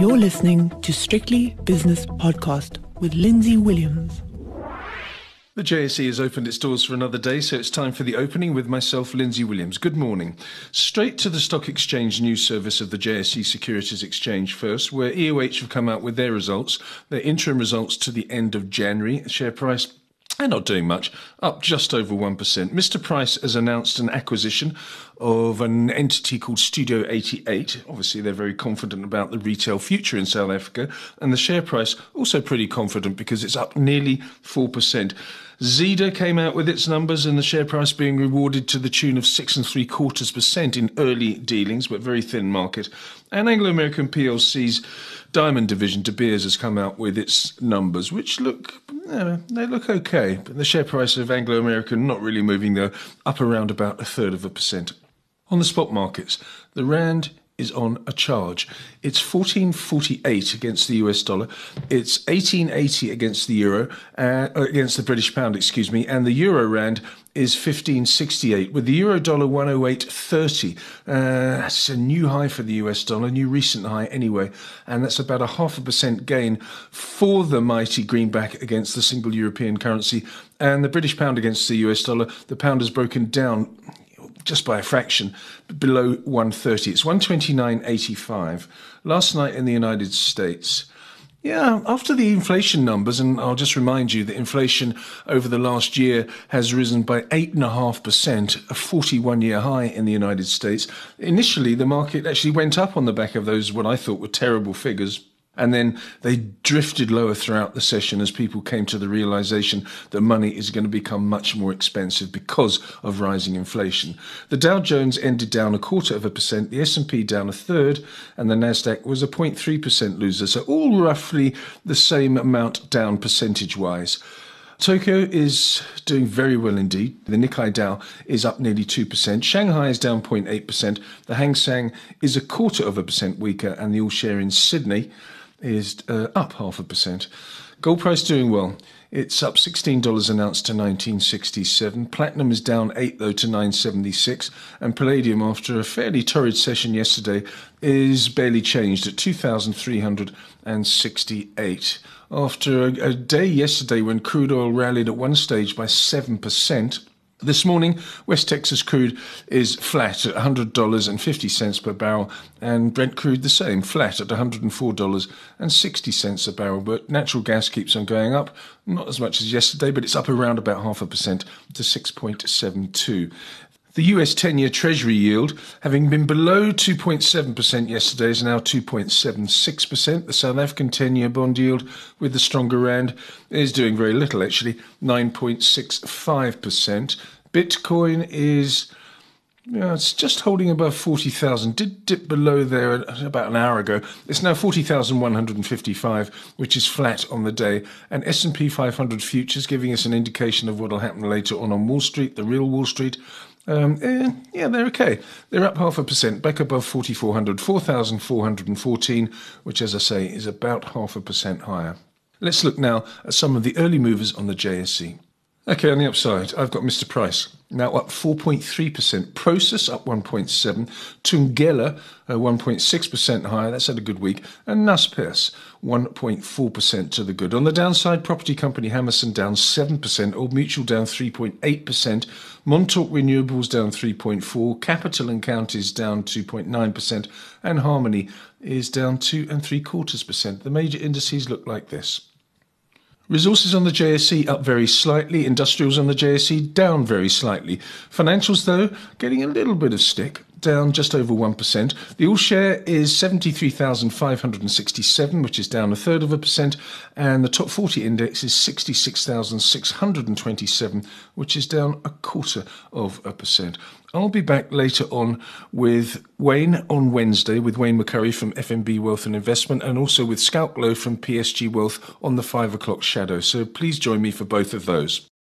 You're listening to Strictly Business Podcast with Lindsay Williams. The JSE has opened its doors for another day, so it's time for the opening with myself, Lindsay Williams. Good morning. Straight to the stock exchange news service of the JSE Securities Exchange first, where EOH have come out with their results, their interim results to the end of January. Share price they're not doing much, up just over 1%. Mr. Price has announced an acquisition of an entity called Studio 88. Obviously, they're very confident about the retail future in South Africa, and the share price also pretty confident because it's up nearly 4%. Zeder came out with its numbers and the share price being rewarded to the tune of six and three quarters percent in early dealings, but very thin market. And Anglo American PLC's diamond division, De Beers, has come out with its numbers, which look they look okay. But the share price of Anglo American not really moving though, up around about a third of a percent. On the spot markets, the rand is on a charge. It's 1448 against the US dollar. It's 1880 against the euro, uh, against the British pound, excuse me, and the euro rand is 1568 with the euro dollar 108.30 uh, that's a new high for the us dollar a new recent high anyway and that's about a half a percent gain for the mighty greenback against the single european currency and the british pound against the us dollar the pound has broken down just by a fraction, below 130. It's 129.85. Last night in the United States, yeah, after the inflation numbers, and I'll just remind you that inflation over the last year has risen by 8.5%, a 41 year high in the United States. Initially, the market actually went up on the back of those, what I thought were terrible figures. And then they drifted lower throughout the session as people came to the realization that money is going to become much more expensive because of rising inflation. The Dow Jones ended down a quarter of a percent, the S&P down a third, and the Nasdaq was a 0.3% loser. So all roughly the same amount down percentage-wise. Tokyo is doing very well indeed. The Nikkei Dow is up nearly 2%. Shanghai is down 0.8%. The Hang Seng is a quarter of a percent weaker, and the all share in Sydney is uh, up half a percent. Gold price doing well. It's up $16 an ounce to 1967. Platinum is down 8 though to 976 and palladium after a fairly torrid session yesterday is barely changed at 2368. After a, a day yesterday when crude oil rallied at one stage by 7%, this morning, West Texas crude is flat at $100.50 per barrel, and Brent crude the same, flat at $104.60 a barrel. But natural gas keeps on going up, not as much as yesterday, but it's up around about half a percent to 6.72. The US 10 year Treasury yield, having been below 2.7% yesterday, is now 2.76%. The South African 10 year bond yield, with the stronger rand, is doing very little actually, 9.65%. Bitcoin is. Yeah, it's just holding above 40,000. Did dip below there about an hour ago. It's now 40,155, which is flat on the day. And S&P 500 futures giving us an indication of what will happen later on on Wall Street, the real Wall Street. Um, eh, yeah, they're okay. They're up half a percent, back above 4,400, 4,414, which, as I say, is about half a percent higher. Let's look now at some of the early movers on the JSE. Okay, on the upside, I've got Mr. Price now up 4.3%. Prosus up 1.7. Thungela uh, 1.6% higher. That's had a good week. And Naspers 1.4% to the good. On the downside, property company Hammerson down 7%. Old Mutual down 3.8%. Montauk Renewables down 3.4%, Capital and Counties down 2.9%. And Harmony is down 2 and 3 quarters percent. The major indices look like this. Resources on the JSE up very slightly, industrials on the JSE down very slightly. Financials, though, getting a little bit of stick, down just over 1%. The all share is 73,567, which is down a third of a percent, and the top 40 index is 66,627, which is down a quarter of a percent. I'll be back later on with Wayne on Wednesday with Wayne McCurrie from FNB Wealth and Investment and also with Schalk Louw from PSG Wealth on the 5 o'clock shadow. So please join me for both of those.